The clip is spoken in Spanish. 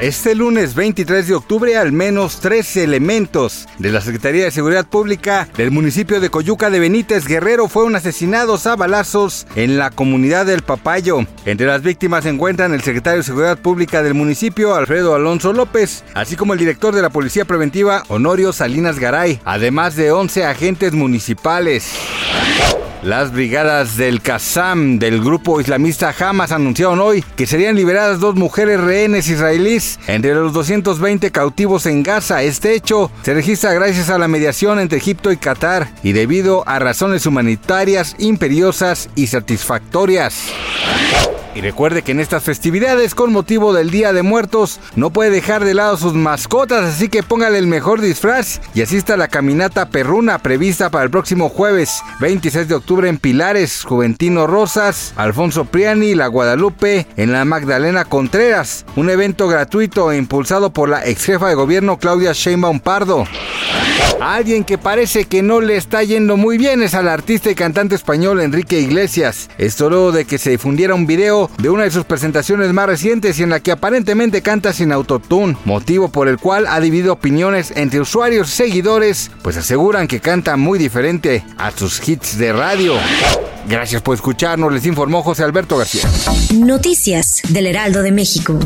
Este lunes 23 de octubre, al menos tres elementos de la Secretaría de Seguridad Pública del municipio de Coyuca de Benítez Guerrero fueron asesinados a balazos en la comunidad del Papayo. Entre las víctimas se encuentran el secretario de Seguridad Pública del municipio, Alfredo Alonso López, así como el director de la Policía Preventiva, Honorio Salinas Garay, además de 11 agentes municipales. Las brigadas del Qassam del grupo islamista Hamas anunciaron hoy que serían liberadas dos mujeres rehenes israelíes entre los 220 cautivos en Gaza. Este hecho se registra gracias a la mediación entre Egipto y Qatar y debido a razones humanitarias imperiosas y satisfactorias. Y recuerde que en estas festividades, con motivo del Día de Muertos, no puede dejar de lado sus mascotas, así que póngale el mejor disfraz y asista a la caminata perruna prevista para el próximo jueves 26 de octubre en Pilares, Juventino Rosas, Alfonso Priani, La Guadalupe, en la Magdalena Contreras, un evento gratuito e impulsado por la ex jefa de gobierno Claudia Sheinbaum Pardo. Alguien que parece que no le está yendo muy bien es al artista y cantante español Enrique Iglesias. Esto luego de que se difundiera un video de una de sus presentaciones más recientes y en la que aparentemente canta sin autotune, motivo por el cual ha dividido opiniones entre usuarios y seguidores, pues aseguran que canta muy diferente a sus hits de radio. Gracias por escucharnos, les informó José Alberto García. Noticias del Heraldo de México.